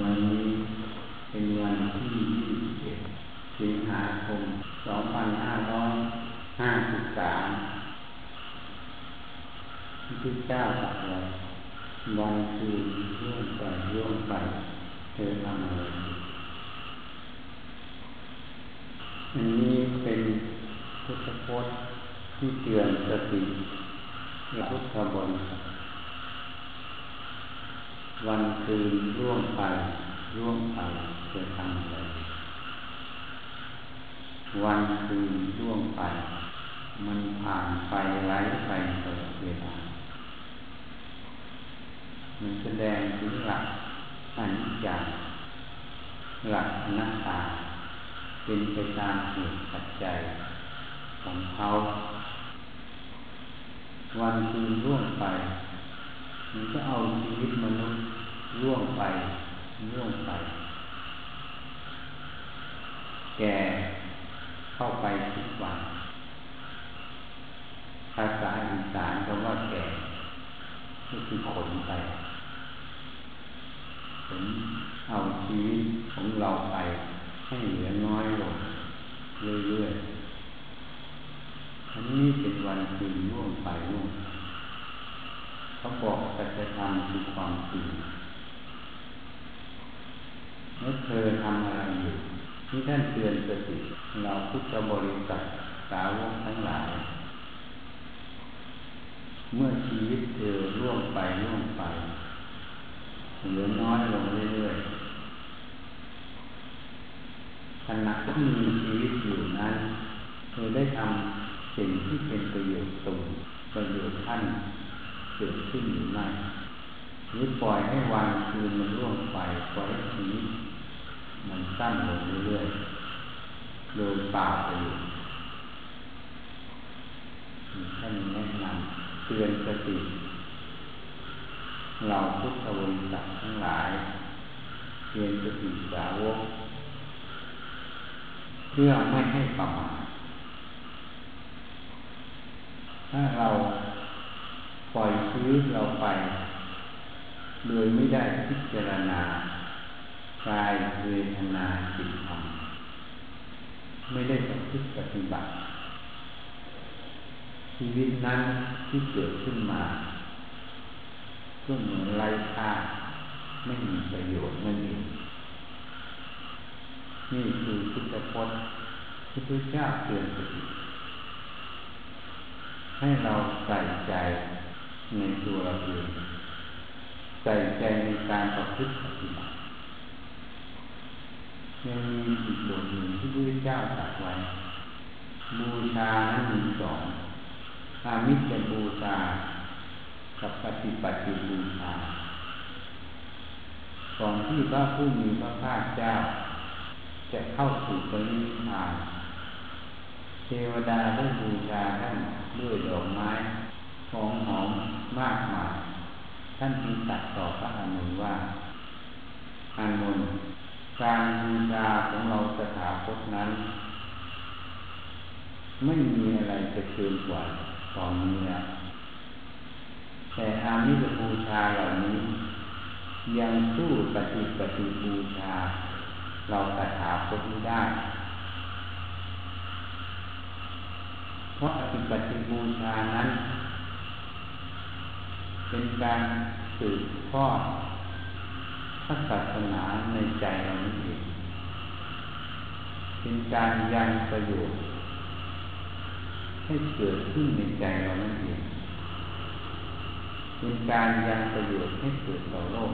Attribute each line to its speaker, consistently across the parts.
Speaker 1: วันนี้เป็นวันที่21สิงหาคม 2553ที่เจ้าตัดเราวันคืนร่วงไปร่วงไปเธอทำอะไรอันนี้เป็นพุทธพจน์ที่เตือนสติพุทธบน วันคืนร่วงไปร่วงไปจะทำอะไรวันคืนร่วงไป มันผ่านไปไร้ไปตลอดเวลามันแสดงถึงหลักอนิจจาหลักอนัตตา เป็นไปตามเหตุปัจจัยของเขาวันคืนร่วงไป มันก็เอาชีวิตมนุษย์ ร่วงไปร่วงไป แก่เข้าไปทุกวันภาษาอีสานคำว่าแก่ก็คือขนไปขนเอาชีวิตของเราไป ให้เหลือน้อยลงเรื่อยๆอันนี้เป็นวันคืนร่วงไปร่วงเขาบอกสัจธรรมคือความจริง แล้วเธอทำอะไรอยู่ที่ท่านเตือนสติเราพุทธบริษัทสาวกทั้งหลาย เมื่อชีวิตเธอล่วงไปล่วงไปเหลือน้อยลงเรื่อยๆขณะที่มีชีวิตอยู่นั้นเธอได้ทำสิ่งที่เป็นประโยชน์สูงประโยชน์ท่านเกิดขึ้นหรือไม่ หรือปล่อยให้วันคืนมันล่วงไปปล่อยให้ชีวิตมันสั้นลงเรื่อยๆโดยป่าประโยชน์ท่านแนะนำเตือนสติเราพุทธวิสัททั้งหลายเตือนสติสาวกเพื่อไม่ให้ประมาทถ้าเราปล่อยชีวิตเราไป โดยไม่ได้พิจารณากายเวทนาจิตธรรมไม่ได้ประพฤติปฏิบัติ ชีวิตนั้นที่เกิดขึ้นมาก็เหมือนไร้ค่าไม่มีประโยชน์นั่นเองนี่คือพุทธพจน์ที่พระเจ้าเตือนสติให้เราใส่ใจในตัวเราเอง ใส่ใจในการประพฤติปฏิบัติยังมีอีกบทหนึ่งที่พระเจ้าตรัสไว้ บูชานั้นมีสองอามิจบูชากับปฏิปัติบูชาก่อนที่พระผู้มีพระภาคเจ้า จะเข้าสู่ปรินิพพานเทวดาได้บูชาท่านด้วยดอกไม้ของหอมมากมาย ท่านจึงตัดต่อพระอนุว่าอานนท์การบูชาของเราสถาคตนั้น ไม่มีอะไรจะเกินกว่าตอนนี้แล้วแต่อามิสบูชาเหล่านี้ ยังสู้ปฏิปฏิบูชา เราสถาคตไม่ได้ เพราะปฏิปฏิบูชานั้น เป็นการสืบทอดพระศาสนาในใจเรานั่นเองเป็นการยังประโยชน์ให้เกิดขึ้นในใจเรานั่นเองเป็นการยังประโยชน์ให้เกิดต่อโลก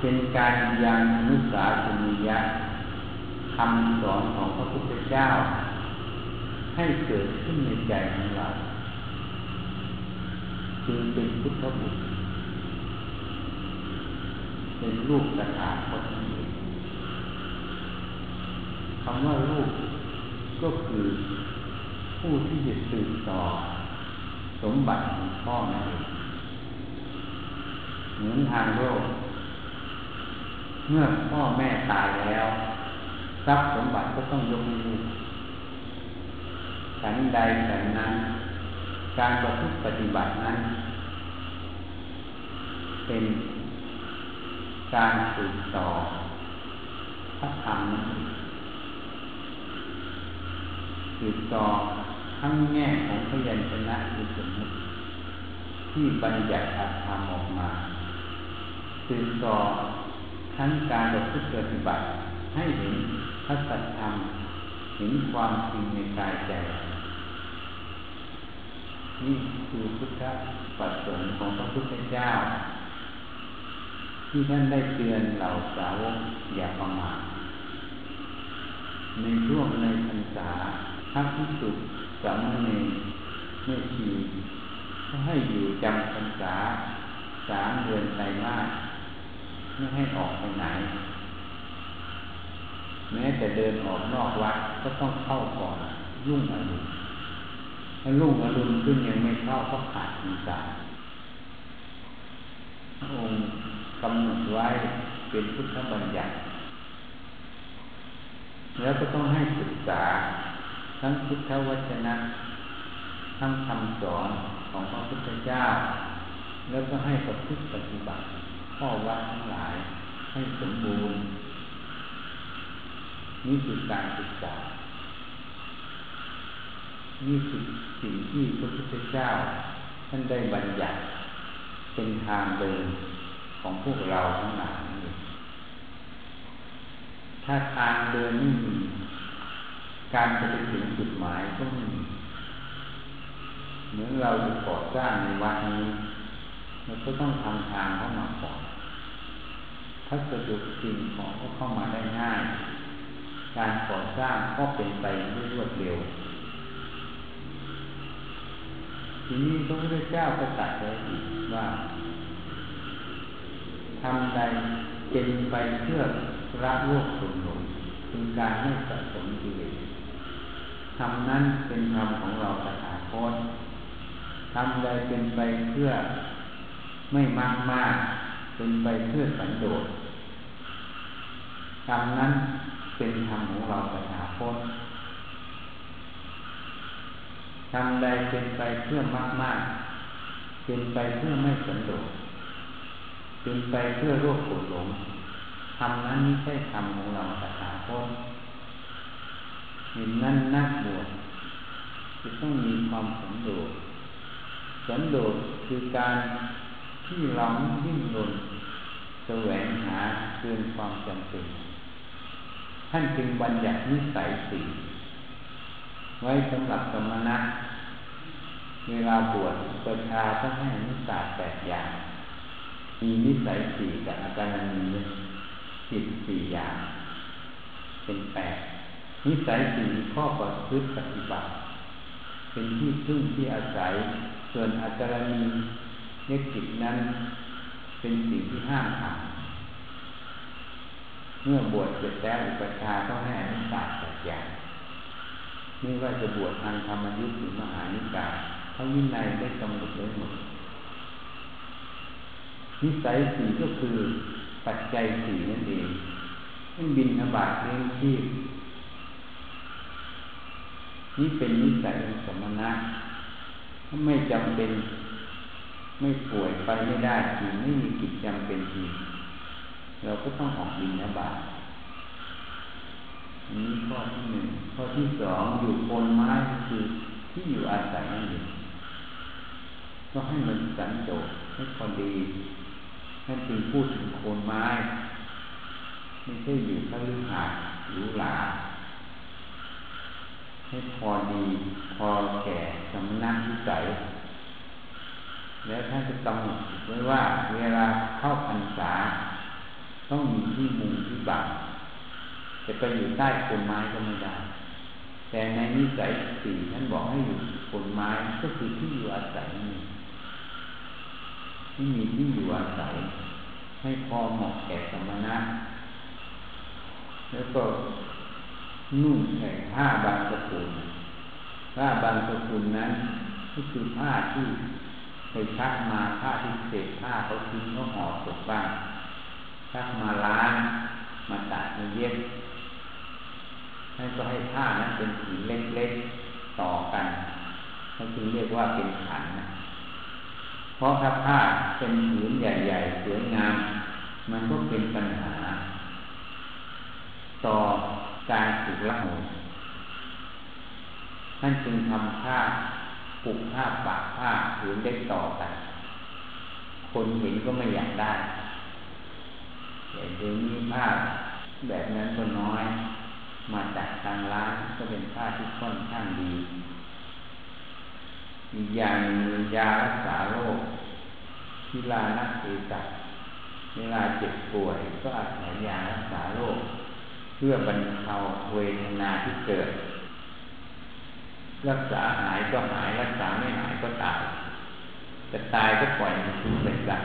Speaker 1: เป็นการยังอนุสาสนิยะคำสอนของพระพุทธเจ้า ให้เกิดขึ้นในใจของเรา คือเป็นพุทธบุตรเป็นลูกตถาคตนั่นเองคำว่าลูกก็คือผู้ที่จะสืบต่อ สมบัติของพ่อนั่นเองเหมือนทางโลก เมื่อพ่อแม่ตายแล้วทรัพย์สมบัติก็ต้องยกให้ลูกฉันใดฉันนั้น การประพฤติปฏิบัตินั้น เป็นการสืบต่อพระธรรมนั้นสืบต่อทั้งแง่ของพยัญชนะคือสมมติที่บัญญัติอัตธรรมออกมาสืบต่อทั้งการประพฤติปฏิบัติให้เห็นพระสัจธรรมเห็นความจริงในกายใจ นี่คือพุทธปัสสงค์ของพระพุทธเจ้า ที่ท่านได้เตือนเหล่าสาวกอย่าประมาทในช่วงในพรรษาพระพิสุสามเณรเมื่อชีก็ให้อยู่จำพรรษาสามเดือนไตรมาสไม่ให้ออกไปไหน แม้แต่เดินออกนอกวัดก็ต้องเข้าก่อนยุ่งอรุณ ถ้าลุ่งอรุณขึ้นยังไม่เข้าก็ขาดพรรษาพระองค์กำหนดไว้เป็นพุทธบัญญัติแล้วก็ต้องให้ศึกษา ทั้งพุทธวจนะ ทั้งคำสอนของพระพุทธเจ้า แล้วก็ให้ประพฤติปฏิบัติ ข้อวัดทั้งหลายให้สมบูรณ์นี่คือการศึกษา นี่คือสิ่งที่พระพุทธเจ้า ท่านได้บัญญัติ เป็นทางเดินของพวกเราทั้งหลายถ้าทางเดินไม่มีการจะไปถึงจุดหมายก็ไม่มีเหมือนเราจะก่อสร้างในวัดนี้เราก็ต้องทำทางเข้ามาก่อนถ้าสะดวกสิ่งของก็เข้ามาได้ง่าย การก่อสร้างก็เป็นไปด้วยรวดเร็ว ทีนี้พระพุทธเจ้าก็ตัดไว้อีกว่าทำใดเป็นไปเพื่อละโลกสุนหลงคือการไม่สะสมกิเลสทำนั้นเป็นธรรมของเราตถาคตทำใดเป็นไปเพื่อไม่มากมากเป็นไปเพื่อสันโดษทำนั้นเป็นธรรมของเราตถาคต ทำใดเป็นไปเพื่อมากมากเป็นไปเพื่อไม่สันโดษเป็นไปเพื่อโรคปวดหลงทำนั้นไม่ใช่ธรรมของเราตถาคตเห็นนั่นนักบวชจะต้องมีความสันโดษสันโดษคือการที่เราดิ้นรนแสวงหาเกินความจำเป็นท่านจึงบัญญัตินิสัยสี่ ไว้สำหรับสมณะ เวลาบวชประชาต้องให้นิสัยแปดอย่าง มีนิสัยสี่กับอาการนี้จิตสี่อย่าง เป็นแปดนิสัยสี่ข้อประพฤติปฏิบัติ เป็นที่พึ่งที่อาศัย ส่วนอาจารณีเนจิตนั้น เป็นสิ่งที่ห้ามทำเมื่อบวชเสร็จแล้วอุปชาต้องให้นุสาสแปดอย่าง ไม่ว่าจะบวชทางธรรมยุทธ์หรือมหานิกายเขาวินัยได้กำหนดไว้หมดนิสัยสี่ก็คือปัจจัยสี่นั่นเองให้บินธบาตเลี้ยงชีพนี่เป็นนิสัยสมณะถ้าไม่จำเป็น ไม่ป่วยไปไม่ได้จริงไม่มีกิจจำเป็นจริงเราก็ต้องออกบินธบาต นี้ข้อที่หนึ่งข้อที่สองอยู่โคนไม้คือที่อยู่อาศัยนั่นเองก็ให้มันสันโดษให้พอดีท่านจึงพูดถึงโคนไม้ ไม่ใช่อยู่ข้างหาหรูหราให้พอดีพอแก่สำนักวิสัยแล้วท่านจะกำหนดไว้ว่า เวลาเข้าพรรษา ต้องมีที่มุงที่บัง จะไปอยู่ใต้โคนไม้ก็ไม่ได้ แต่ในนิสัยสี่ท่านบอกให้อยู่โคนไม้ก็คือที่อยู่อาศัยนี่ที่มีที่อยู่อาศัย ให้พอเหมาะแก่สมณะ แล้วก็นุ่งแข่ผ้าบางสกุลผ้าบางสกุลนั้นก็คือผ้าที่ไปชักมาผ้าที่เศษผ้าเขาทิ้งเขาห่อศพบ้างชักมาล้าง มาตัดมาเย็บให้ก็ให้ผ้านั้นเป็นผืนเล็กๆต่อกันเขาจึงเรียกว่าเป็นขันนะเพราะถ้าผ้าเป็นผืนใหญ่ๆสวยงาม มันก็เป็นปัญหา ต่อการถูกละหนท่านจึงทำผ้าปุกผ้าปากผ้าผืนได้ต่อกัน คนเห็นก็ไม่อยากได้ แต่เดี๋ยวนี้ผ้าแบบนั้นก็น้อย มาจากทางร้านก็เป็นผ้าที่ค่อนข้างดีอีกอย่างยารักษาโรคที่ลานักเอสัตเวลาเจ็บป่วยก็อาศัยยารักษาโรคเพื่อบรรเทาเวทนาที่เกิด รักษาหายก็หายรักษาไม่หายก็ตายแต่ตายก็ปล่อยมันทิ้งไปซะ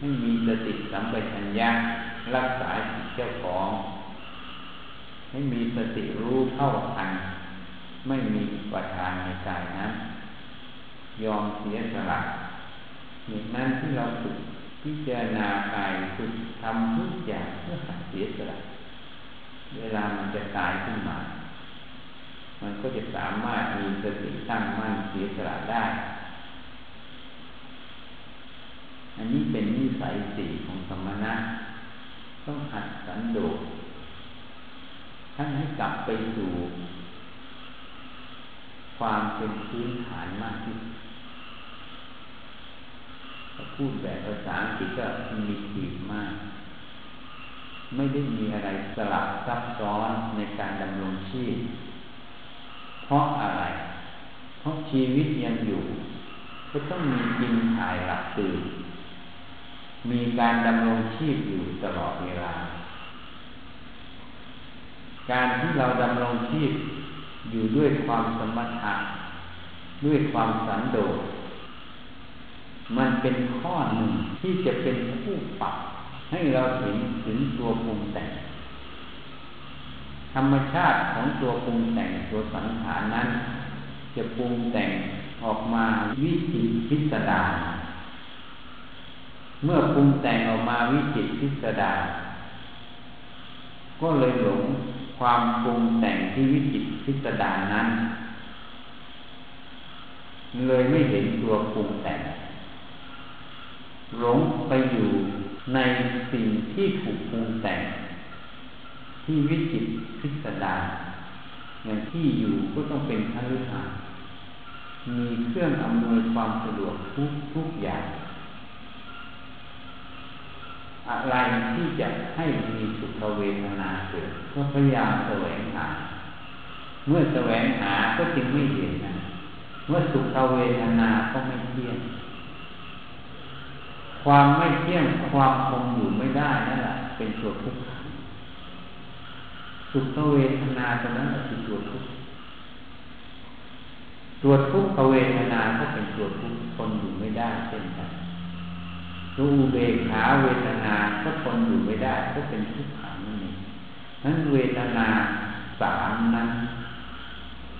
Speaker 1: ไม่มีสติสัมปชัญญะรักษาจิตเจ้าของ ให้มีสติรู้เท่าทัน ไม่มีประทานในใจนั้นยอมเสียสละเหตุนั้นที่เราฝึกพิจารณากายฝึกทำทุกอย่างเพื่อเสียสละเวลามันจะตายขึ้นมา มันก็จะสามารถมีสติตั้งมั่นเสียสละได้ อันนี้เป็นนิสัยสี่ของสมณะ ต้องหัดสันโดษท่านให้กลับไปสู่ความเป็นพื้นฐานมากที่พูดแบบภาษาอังกฤษก็มีขีดมาก ไม่ได้มีอะไรสลับซับซ้อนในการดำรงชีพ เพราะอะไร เพราะชีวิตยังอยู่ ก็ต้องมีกินถ่ายหลับตื่น มีการดำรงชีพอยู่ตลอดเวลา การที่เราดำรงชีพอยู่ด้วยความสมถะด้วยความสันโดษมันเป็นข้อหนึ่งที่จะเป็นผู้ปรับให้เราเห็นถึงตัวปรุงแต่ง ธรรมชาติของตัวปรุงแต่งตัวสังขารนั้น จะปรุงแต่งออกมาวิจิตพิสดาร เมื่อปรุงแต่งออกมาวิจิตพิสดารก็เลยหลงความปรุงแต่งที่วิจิตพิสดารนั้น เลยไม่เห็นตัวปรุงแต่ง หลงไปอยู่ในสิ่งที่ถูกปรุงแต่ง ที่วิจิตพิสดารอย่างที่อยู่ก็ต้องเป็นคฤหาสน์มีเครื่องอำนวยความสะดวกทุกทุกอย่าง อะไรที่จะให้มีสุขเวทนาเกิดก็พยายามแสวงหา เมื่อแสวงหาก็จึงไม่เห็นนะเมื่อสุขเวทนาก็ไม่เที่ยงความไม่เที่ยงความคงอยู่ไม่ได้นั่นแหละเป็นตัวทุกข์สุขเวทนาตรงนั้นคือตัวทุกข์ตัวทุกขเวทนาก็เป็นตัวทุกข์ทนอยู่ไม่ได้เช่นกัน ตัวอุเบกขาเวทนาก็ทนอยู่ไม่ได้ก็เป็นทุกข์ขังนั่นเองนั้นเวทนาสามนั้น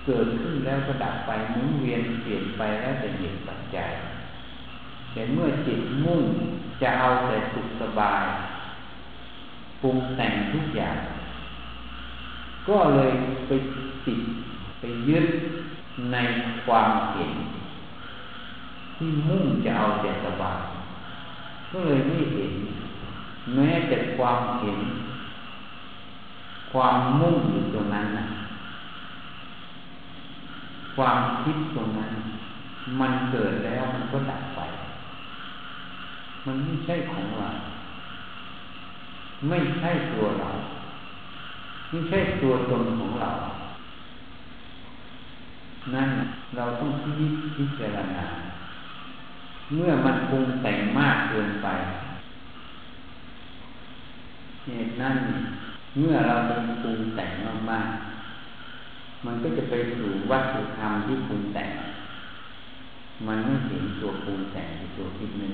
Speaker 1: เกิดขึ้นแล้วก็ดับไปหมุนเวียนเปลี่ยนไปแล้วแต่เหตุปัจจัยแต่เมื่อจิตมุ่งจะเอาแต่สุขสบายปรุงแต่งทุกอย่าง ก็เลยไปติดไปยึดในความเห็นที่มุ่งจะเอาแต่สบาย ก็เลยไม่เห็น แม้แต่ความเห็น ความมุ่งอยู่ตรงนั้นนะความคิดตรงนั้น มันเกิดแล้วมันก็ดับไป มันไม่ใช่ของเรา ไม่ใช่ตัวเรา ไม่ใช่ตัวตนของเรา นั่นเราต้องพิจพิจารณา เมื่อมันปรุงแต่งมากเกินไปเหตุนั้นเมื่อเราเป็นปรุงแต่งมากๆ มันก็จะไปสู่วัตถุธรรมที่ปรุงแต่ง มันไม่เห็นตัวปรุงแต่งในตัวคิดนึก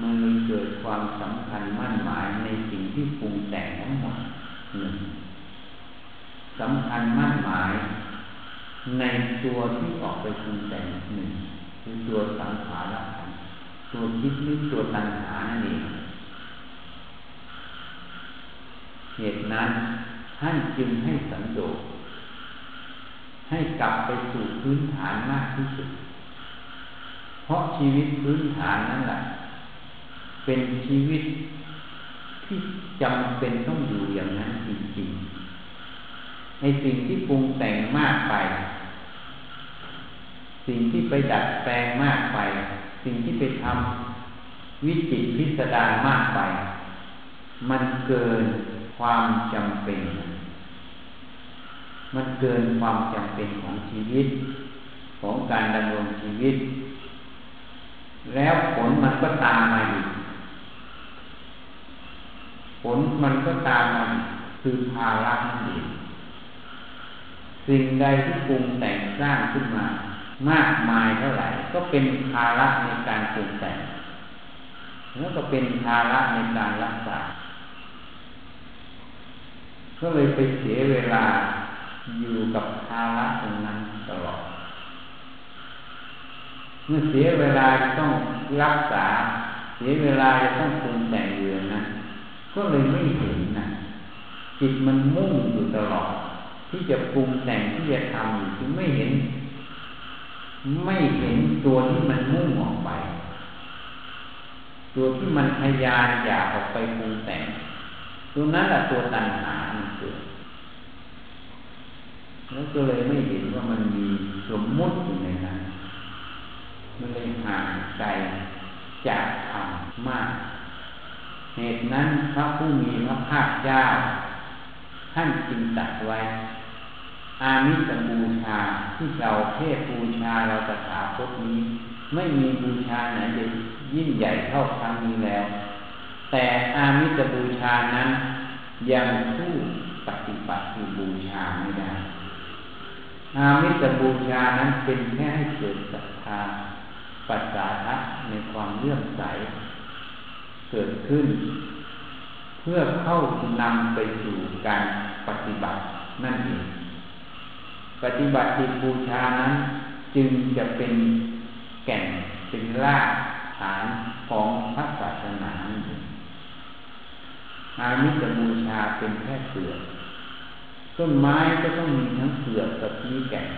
Speaker 1: มันมีเกิดความสำคัญมั่นหมายในสิ่งที่ปรุงแต่งทั้งหมดหนึ่งสำคัญมั่นหมายในตัวที่ออกไปปรุงแต่งหนึ่ง คือตัวสังขารขันตัวคิดนึกตัวตัณหานั่นเองเหตุนั้นท่านจึงให้สันโดษให้กลับไปสู่พื้นฐานมากที่สุด เพราะชีวิตพื้นฐานนั่นแหละเป็นชีวิตที่จำเป็นต้องอยู่อย่างนั้นจริงๆในสิ่งที่ปรุงแต่งมากไป สิ่งที่ไปดัดแปลงมากไป สิ่งที่ไปทำวิจิตพิสดารมากไป มันเกินความจำเป็น มันเกินความจำเป็นของชีวิต ของการดำรงชีวิต แล้วผลมันก็ตามมาอีกผลมันก็ตามมาคือภาระนั่นเองสิ่งใดที่ปรุงแต่งสร้างขึ้นมา มากมายเท่าไหร่ ก็เป็นภาระในการปรุงแต่งแล้วก็เป็นภาระในการรักษา ก็เลยไปเสียเวลาอยู่กับภาระตรงนั้นตลอด เมื่อเสียเวลาจะต้องรักษา เสียเวลาจะต้องปรุงแต่งอยู่นะ ก็เลยไม่เห็นนะจิตมันมุ่งอยู่ตลอด ที่จะปรุงแต่งที่จะทำอยู่ไม่เห็น ไม่เห็นตัวที่มันมุ่งออกไป ตัวที่มันพยายามอยากออกไปปรุงแต่งตัวนั้นแหละตัวตัณหามันเกิดแล้วก็เลยไม่เห็นว่ามันมีสมมุติอยู่ในนั้น มันเลยห่างไกลจากธรรมมาก เหตุนั้นพระผู้มีพระภาคเจ้าท่านจึงตัดไว้ อามิสบูชาที่เราเทพบูชาเราตถาคตนี้ ไม่มีบูชาไหนจะยิ่งใหญ่เท่าครั้งนี้แล้ว แต่อามิสบูชานั้นยังสู้ปฏิบัติบูชาไม่ได้อามิสบูชานั้นเป็นแค่ให้เกิดศรัทธาปัสสาทะในความเลื่อมใส เกิดขึ้น เพื่อเข้านำไปสู่การปฏิบัตินั่นเอง ปฏิบัติที่บูชานั้น จึงจะเป็นแก่นเป็นรากฐานของพระศาสนาอามิสบูชาเป็นแค่เปลือกต้นไม้ก็ต้องมีทั้งเปลือกกับมีแก่น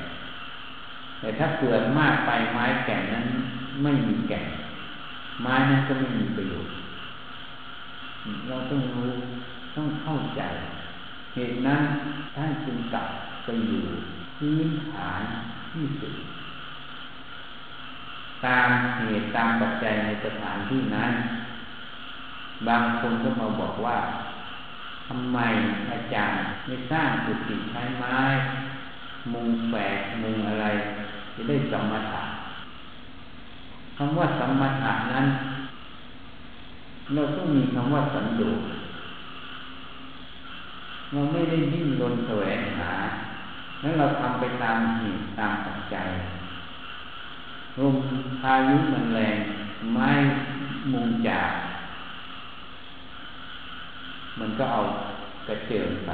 Speaker 1: แต่ถ้าเปลือกมากไปไม้แก่นนั้นไม่มีแก่น ไม้นั้นก็ไม่มีประโยชน์ เราต้องรู้ต้องเข้าใจ เหตุนั้นท่านจึงกลับไปอยู่ พื้นฐานที่สุด ตามเหตุตามปัจจัยในสถานที่นั้น บางคนก็มาบอกว่าทำไมอาจารย์ไม่สร้างกุฏิใช้ไม้ มุงแฝกมุงอะไร จะได้สมถะคำว่าสมถะนั้น เราต้องมีคำว่าสันโดษเราไม่ได้ยิ่งรนแสวงหา แล้วเราทำไปตามเหตุตามปัจจัยลมพายุมันแรงไม้มุงจากมันก็เอากระเจิงไป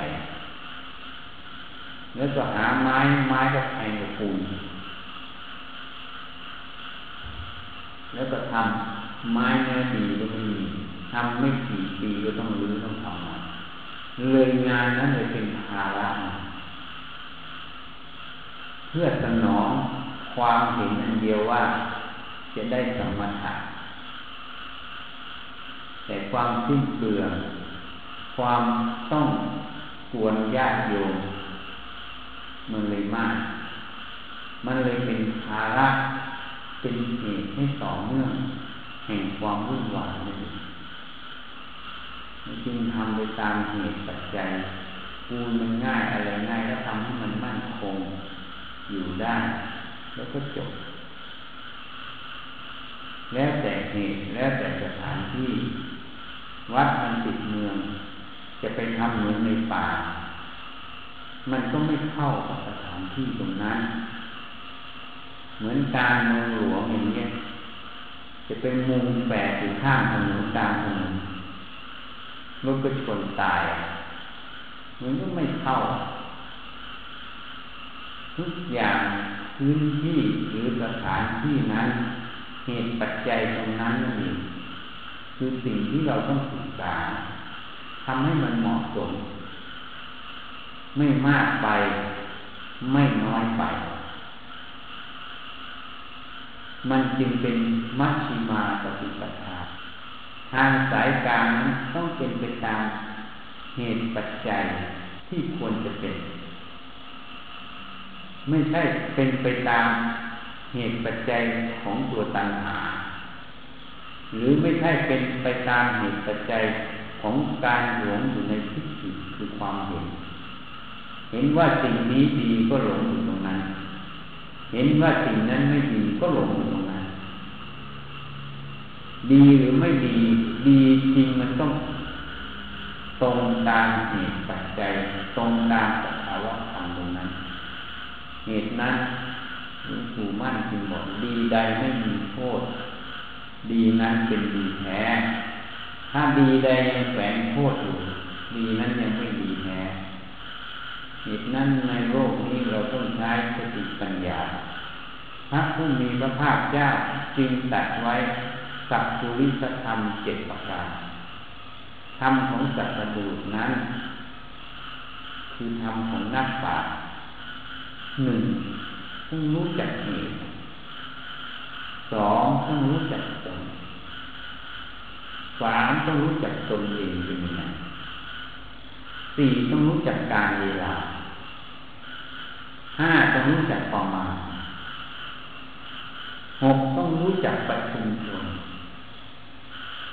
Speaker 1: แล้วก็หาไม้ไม้ก็แทงกับปูนแล้วก็ทำไม้เนื้อดีก็มีทำไม่กี่ปีก็ต้องรื้อต้องทำมาเลยงานนั้นเลยเป็นภาระเพื่อสนองความเห็นอันเดียวว่าจะได้สมถะแต่ความสิ้นเปลืองความต้องกวนญาติโยมมันเลยมาก มันเลยเป็นภาระเป็นเหตุให้ต่อเนื่องแห่งความวุ่นวายนั่นเองจึงทำไปตามเหตุปัจจัยปูนมันง่ายอะไรง่ายแล้วทำให้มันมั่นคง อยู่ได้ แล้วก็จบ แล้วแต่เหตุแล้วแต่สถานที่ วัดมันติดเมือง จะไปทำเหมือนในป่า มันก็ไม่เข้ากับสถานที่ตรงนั้น เหมือนการเมืองหลวงอย่างเงี้ยจะเป็นมุมแปดอยู่ข้างถนนกลางถนนรถก็ชนตาย มันก็ไม่เข้า ทุกอย่างพื้นที่หรือสถานที่นั้น เหตุปัจจัยตรงนั้นนั่นเองคือสิ่งที่เราต้องศึกษาทำให้มันเหมาะสม ไม่มากไป ไม่น้อยไป มันจึงเป็นมัชชิมาปฏิปทาทางสายกลางนั้นต้องเป็นไปตามเหตุปัจจัยที่ควรจะเป็น ไม่ใช่เป็นไปตามเหตุปัจจัยของตัวตัณหา หรือไม่ใช่เป็นไปตามเหตุปัจจัยของการหลงอยู่ในทิฏฐิคือความเห็น เห็นว่าสิ่งนี้ดีก็หลงอยู่ตรงนั้น เห็นว่าสิ่งนั้นไม่ดีก็หลงอยู่ตรงนั้น ดีหรือไม่ดี ดีจริงมันต้องตรงตามเหตุปัจจัยตรงตามสภาวะธรรมตรงนั้น เหตุนั้นหลวงปู่มั่นจึงบอกดีใดไม่มีโทษ ดีนั้นเป็นดีแท้ ถ้าดีใดยังแฝงโทษอยู่ดีนั้นยังไม่ดีแท้เหตุนั้นในโลกนี้เราต้องใช้สติปัญญาพระผู้มีพระภาคเจ้าจึงตัดไว้สัพพุริสธรรมเจ็ดประการธรรมของสัตว์ดูนั้น คือธรรมของนักปราชญ์ หนึ่งต้องรู้จักเหตุสองต้องรู้จักตนสามต้องรู้จักตนเองเป็นยังไงสี่ต้องรู้จักการเวลาห้าต้องรู้จักประมาณหกต้องรู้จักประชุมชน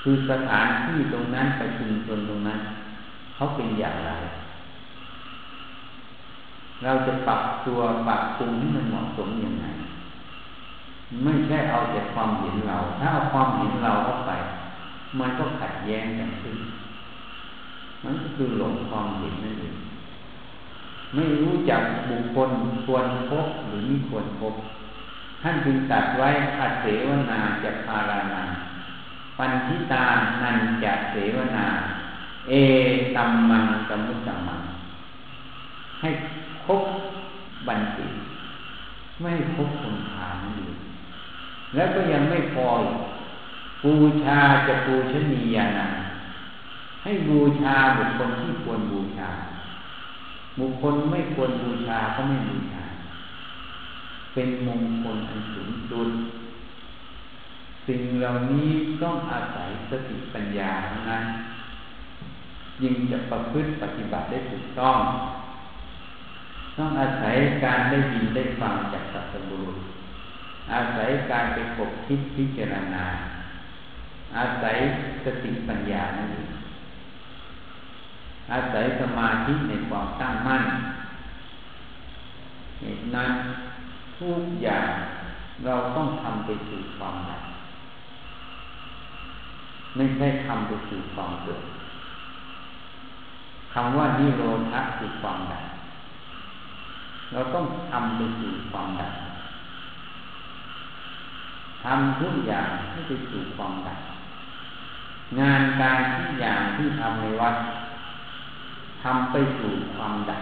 Speaker 1: คือสถานที่ตรงนั้นประชุมชนตรงนั้น เขาเป็นอย่างไร เราจะปรับตัวปรับปรุงให้มันเหมาะสมอย่างไรไม่ใช่เอาแต่ความเห็นเรา ถ้าเอาความเห็นเราเข้าไป มันก็ขัดแย้งกันขึ้น มันก็คือหลงความเห็นนั่นเองไม่รู้จักบุคคลควรพบหรือไม่ควรพบ ท่านจึงตัดไว้อัเสวนาจะพารานา ปันทิตานันจะเสวนา เอตัมมังสมุตตัมมังให้ บบันติไม่ครบคนทานนั่แล้วก็ยังไม่พอบูชาจะปูชนียานาให้บูชาบุคคลที่ควรบูชา บุคคลไม่ควรบูชาก็ไม่บูชา เป็นมงคลอันสูงสุดสิ่งเหล่านี้ต้องอาศัยสติปัญญาเท่านั้นยิ่งจะประพฤติปฏิบัติได้ถูกต้อง ต้องอาศัยการได้ยินได้ฟังจากสัตบุรุษอาศัยการไปกบคิดพิจารณา อาศัยสติปัญญานั่นเองอาศัยสมาธิในความตั้งมั่นเหตุนั้นทุกอย่างเราต้องทำไปสู่ความดับไม่ใช่ทำไปสู่ความเกิดคำว่านิโรธะคือความดับ เราต้องทำไปสู่ความดับทำทุกอย่างให้ไปสู่ความดับงานการทุกอย่างที่ทำในวัดทำไปสู่ความดับ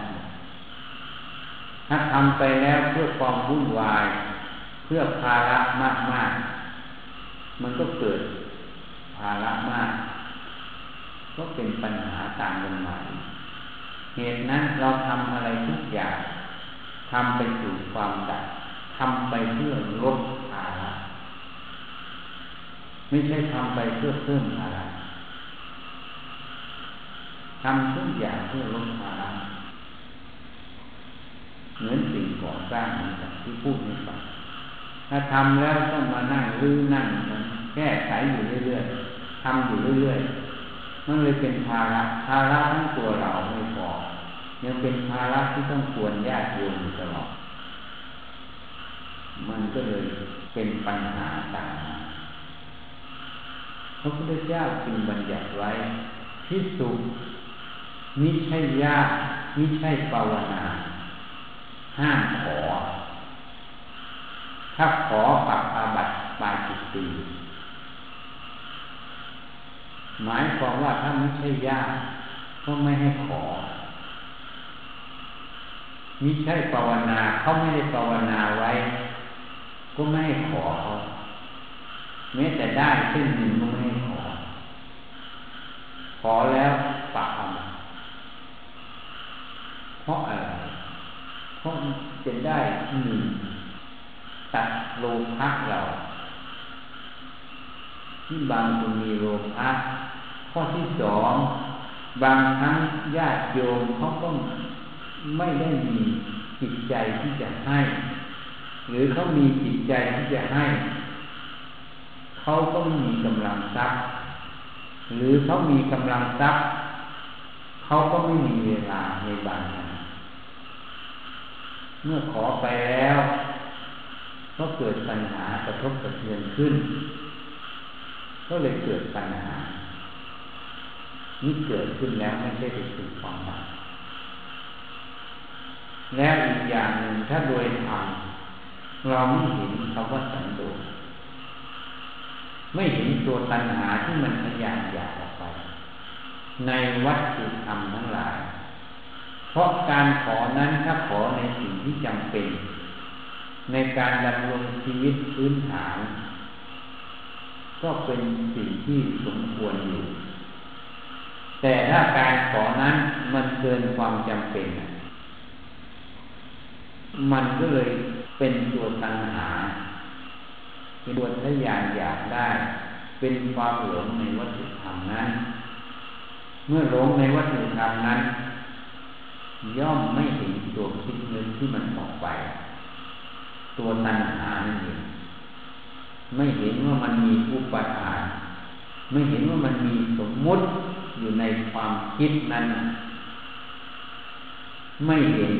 Speaker 1: ถ้าทำไปแล้วเพื่อความวุ่นวาย เพื่อภาระมากมากมันก็เกิดภาระมาก ก็เป็นปัญหาตามกันมาเหตุนั้นเราทำอะไรทุกอย่าง ทำไปสู่ความดับทำไปเพื่อลดภาระไม่ใช่ทำไปเพื่อเพิ่มภาระทำทุกอย่างเพื่อลดภาระเหมือนสิ่งก่อสร้างเหมือนกันที่พูดในฝังถ้าทำแล้วต้องมานั่งรื้อนั่งมันแก้ไขอยู่เรื่อยๆทำอยู่เรื่อยๆมันเลยเป็นภาระภาระทั้งตัวเราไม่พอ ยังเป็นภาระที่ต้องควรญาติโยมตลอด มันก็เลยเป็นปัญหาต่างพระพุทธเจ้าจึงบัญญัติไว้พิสุมิใช่ยากมิใช่ภาวนา ห้ามขอ ถ้าขอปรับอาบัติปลายจิตตีหมายความว่าถ้าไม่ใช่ยากก็ไม่ให้ขอ มิใช่ภาวนาเขาไม่ได้ภาวนาไว้ ก็ไม่ให้ขอเขาแม้แต่ได้เส้นหนึ่งก็ไม่ให้ขอ ขอแล้วปากอาเพราะอะไรเพราะจะได้หนึ่งตัดโลภะเราที่บางคนมีโลภะข้อที่สองบางครั้งญาติโยมเขาก็ ไม่ได้มีจิตใจที่จะให้ หรือเขามีจิตใจที่จะให้ เขาก็ไม่มีกำลังทรัพย์หรือเขามีกำลังทรัพย์เขาก็ไม่มีเวลาในบางครั้งเมื่อขอไปแล้วก็เกิดปัญหากระทบกระเทือนขึ้น ก็เลยเกิดปัญหา นี่เกิดขึ้นแล้วไม่ใช่เป็นสิ่งความหมาย แล้วอีกอย่างหนึ่งถ้าโดยธรรมเราไม่เห็นคำว่าสันโดษไม่เห็นตัวตัณหาที่มันพยายามอยากออกไป ในวัตถุธรรมทั้งหลาย เพราะการขอนั้นถ้าขอในสิ่งที่จำเป็น ในการดำรงชีวิตพื้นฐาน ก็เป็นสิ่งที่สมควรอยู่ แต่ถ้าการขอนั้นมันเกินความจำเป็น มันก็เลยเป็นตัวตัณหา เป็นตัวทะยานอยากได้ เป็นความหลงในวัตถุธรรมนั้น เมื่อหลงในวัตถุธรรมนั้น ย่อมไม่เห็นตัวคิดนึงที่มันออกไป ตัวตัณหานั่นเองไม่เห็นว่ามันมีอุปทาน ไม่เห็นว่ามันมีสมมุติอยู่ในความคิดนั้น ไม่เห็น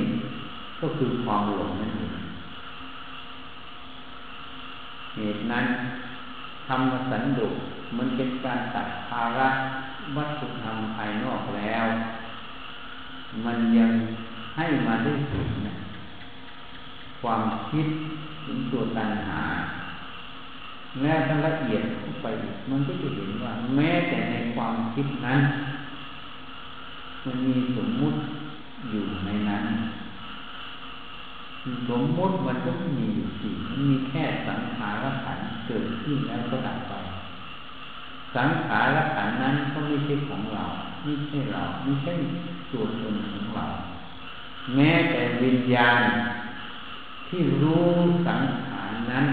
Speaker 1: ก็คือความหลงนั่นเองเหตุนั้นทำมาสันดุมันเป็นการตัดภาระวัตถุธรรมภายนอกแล้ว มันยังให้มาได้ถึงนะความคิดถึงตัวตัณหาแม้ถ้าละเอียดเข้าไป มันก็จะเห็นว่า แม้แต่ในความคิดนั้น มันมีสมมุติอยู่ในนั้น สมมติมันก็ไม่มีอยู่จริงมันมีแค่สังขารขันเกิดขึ้นแล้วก็ดับไป สังขารขันนั้นก็ไม่ใช่ของเรา ไม่ใช่เราไม่ใช่ตัวตนของเรา แม้แต่วิญญาณ ที่รู้สังขารนั้น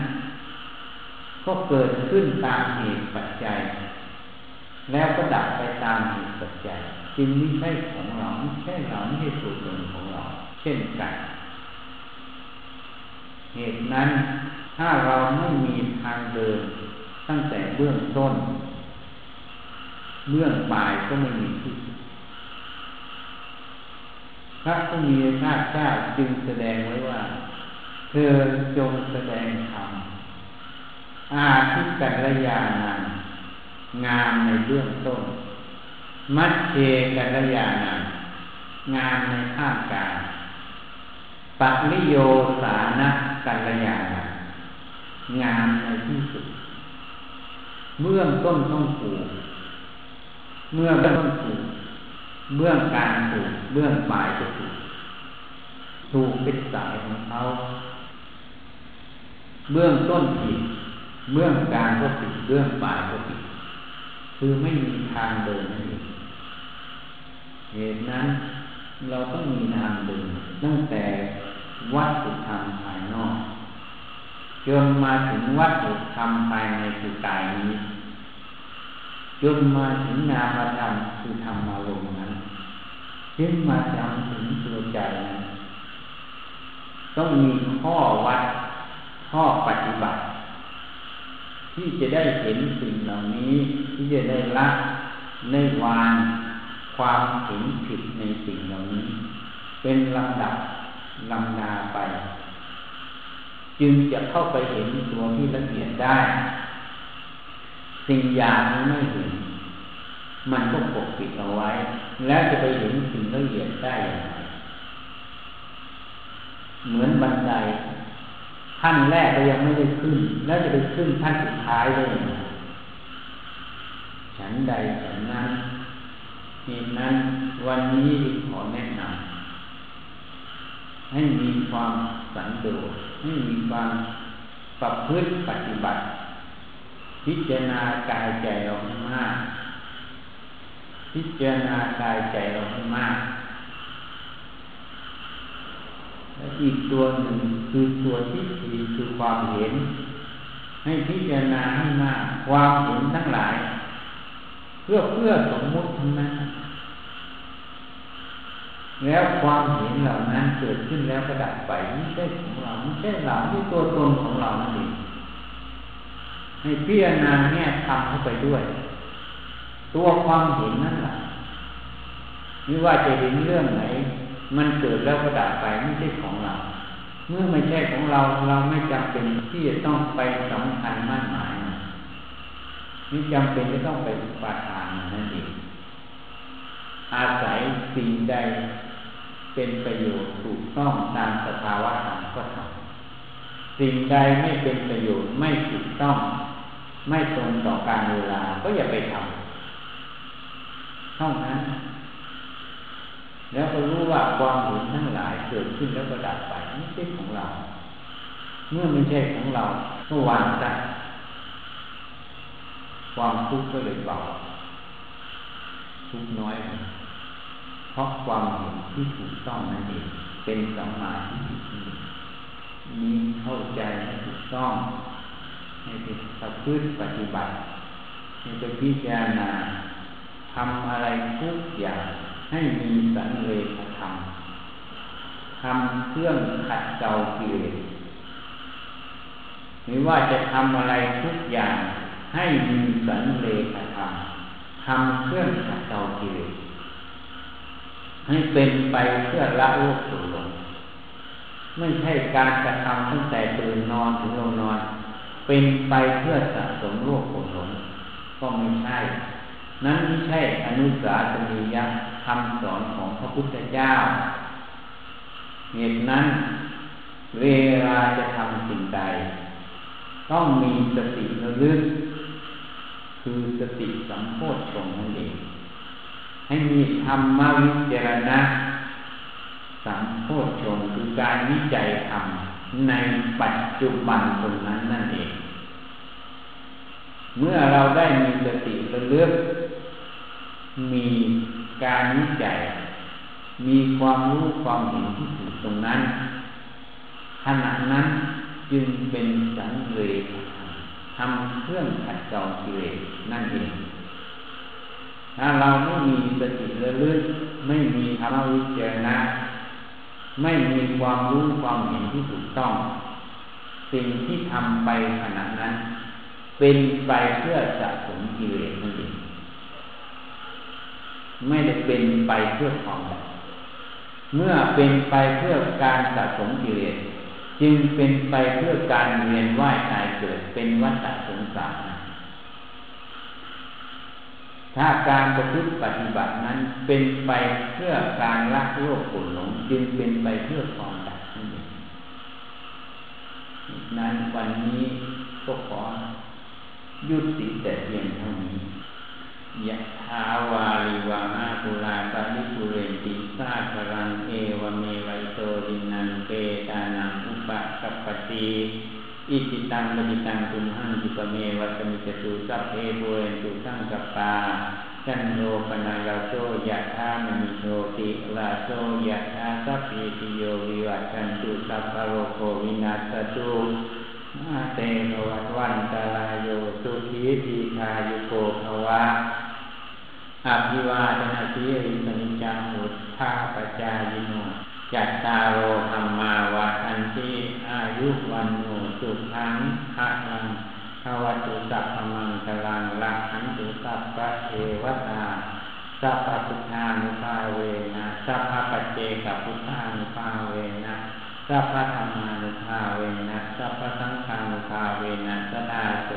Speaker 1: ก็เกิดขึ้นตามเหตุปัจจัย แล้วก็ดับไปตามเหตุปัจจัย จึงไม่ใช่ของเราไม่ใช่เราไม่ใช่ตัวตนของเรา เช่นกัน เหตุนั้นถ้าเราไม่มีทางเดิน ตั้งแต่เบื้องต้น เบื้องปลายก็ไม่มีที่พระผู้มีพระเจ้าจึงแสดงไว้ว่า เธอจงแสดงธรรมอาทิกัลยาณังงามในเบื้องต้น มัดเชกัลยาณังงามในข้ามกลางปัริโยสานะ กัลยาณงามในที่สุด เมื่อต้นต้องปลูกเมื่อต้นปลูกเมื่อการปลูกเมื่อปลายจะปลูกถูกเป็นสายของเขาเบื้องต้นผิดเมื่อการก็ผิดเบื้องปลายก็ผิดคือไม่มีทางเดินนั่นเองเหตุนั้น เราต้องมีทางเดินตั้งแต่ วัตถุธรรมภายนอกจนมาถึงวัตถุธรรมภายในคือกายนี้จนมาถึงนามธรรมคือธรรมอารมณ์นั้นจึงมาจำถึงตัวใจนั้นต้องมีข้อวัดข้อปฏิบัติ ที่จะได้เห็นสิ่งเหล่านี้ที่จะได้ละในวางความเห็นผิดในสิ่งเหล่านี้ เป็นลำดับ ลำนาไป จึงจะเข้าไปเห็นตัวที่ละเอียดได้ สิ่งอย่างนี้ไม่เห็น มันก็ปกปิดเอาไว้ แล้วจะไปเห็นสิ่งละเอียดได้อย่างไรเหมือนบันไดขั้นแรกก็ยังไม่ได้ขึ้น แล้วจะไปขึ้นขั้นสุดท้ายได้ยังไงฉันใดฉันนั้นเหตุนั้นวันนี้ขอแนะนำ ให้มีความสันโดษให้มีความประพฤติปฏิบัติ พิจารณากายใจเราให้มาก พิจารณากายใจเราให้มากและอีกตัวหนึ่งคือตัวที่สี่คือความเห็นใให้พิจารณาให้มาก ความเห็นทั้งหลาย เพื่อเพื่อสมมุติทั้งนั้น แล้วความเห็นเหล่านั้นเกิดขึ้นแล้วก็ดับไปไม่ใช่ของเราไม่ใช่เราไม่ตัวตนของเรานั่นเองให้พิจารณาเนี่ยทำเข้าไปด้วย ตัวความเห็นนั่นแหละไม่ว่าจะเห็นเรื่องไหน มันเกิดแล้วก็ดับไปไม่ใช่ของเรา เมื่อไม่ใช่ของเราเราไม่จำเป็นที่จะต้องไปสำคัญมั่นหมายนี่จำเป็นจะต้องไปปาทานนั่นเองอาศัยสิ่งใด เป็นประโยชน์ถูกต้องตามสภาวะธรรมก็ทำสิ่งใดไม่เป็นประโยชน์ไม่ถูกต้อง ไม่ตรงต่อการเวลาก็อย่าไปทำเท่านั้นแล้วก็รู้ว่าความเห็นทั้งหลายเกิดขึ้นแล้วก็ดับไปไม่ใช่ของเรา เมื่อไม่ใช่ของเราก็วางใจความทุกข์ก็เลยเบาทุกน้อย ราะความเห็นที่ถูกต้องนั่นเองเป็นสัมมาทิฏฐิมีเข้าใจถูกต้องให้เป็นประพฤติปฏิบัติให้ไปพิจารณาทำอะไรทุกอย่างให้มีสันเลขธรรมทำเครื่องขัดเกลากิเลสหรือว่าจะทำอะไรทุกอย่างให้มีสันเลขธรรมทำเครื่องขัดเกลากิเลส ให้เป็นไปเพื่อละโลกสุลงไม่ใช่การกระทำตั้งแต่ตื่นนอนถึงลงนอน เป็นไปเพื่อสะสมโลกผลหลงก็ไม่ใช่ นั้นไม่ใช่อนุสาสนียคำสอนของพระพุทธเจ้า เหตุนั้น เวลาจะทำสิ่งใด ต้องมีสติระลึก คือสติสัมโพชฌงนั่นเอง ให้มีธรรมวิจารณะสัมโพชฌงคือการวิจัยธรรมในปัจจุบันตรงนั้นนั่นเอง เมื่อเราได้มีสติระลึก มีการวิจัย มีความรู้ความเห็นที่ถูกตรงนั้นขณะนั้นจึงเป็นสังเวชทำเครื่องขัดเกลากิเลสนั่นเอง ถ้าเราไม่มีสติระลึกไม่มีธรรมวิจารณะไม่มีความรู้ความเห็นที่ถูกต้อง สิ่งที่ทำไปขณะนั้น เป็นไปเพื่อสะสมกิเลสนั่นเองไม่ได้เป็นไปเพื่อความเมื่อเป็นไปเพื่อการสะสมกิเลสจึงเป็นไปเพื่อการเวียนว่ายตายเกิดเป็นวัฏสงสาร ถ้าการประพฤติปฏิบัตินั้นเป็นไปเพื่อการละโลกผลหลงจึงเป็นไปเพื่อความดับนั่นั้นวันนี้ก็ขอยุติแต่เพียงเท่านี้ยะทาวาลิวามาปุราปาริปุเรนติสาครังเอวเมวัยโตดินังเปตานังอุปกัปปติ อิจิตังปฏิตังตุมหังจิปเมวัตมิจตุสัพเพเรนตุสังกปาจันโนปนังลาโซยะธามณิโนติลาโซยะธาสัพพิติโยวิวัชันตุสัพพโรโควินาสตุมาเตโนวัตวันตาลายโยสุขีทีคายุโกภวะอภิวาทนาสีริสนิจังหุทาปจายโนจัตตาโรธรรมาวาทันติอายุวันโน สุขังภะลังภาวตุสัพพมังคลังละขันตุสัพพะเทวตาสัพพพุทธานุภาเวนะสัพพปัจเจกพุทธานุภาเวนะสัพพธรรมานุภาเวนะสัพพสังฆานุภาเวนะสดาโสทีภะ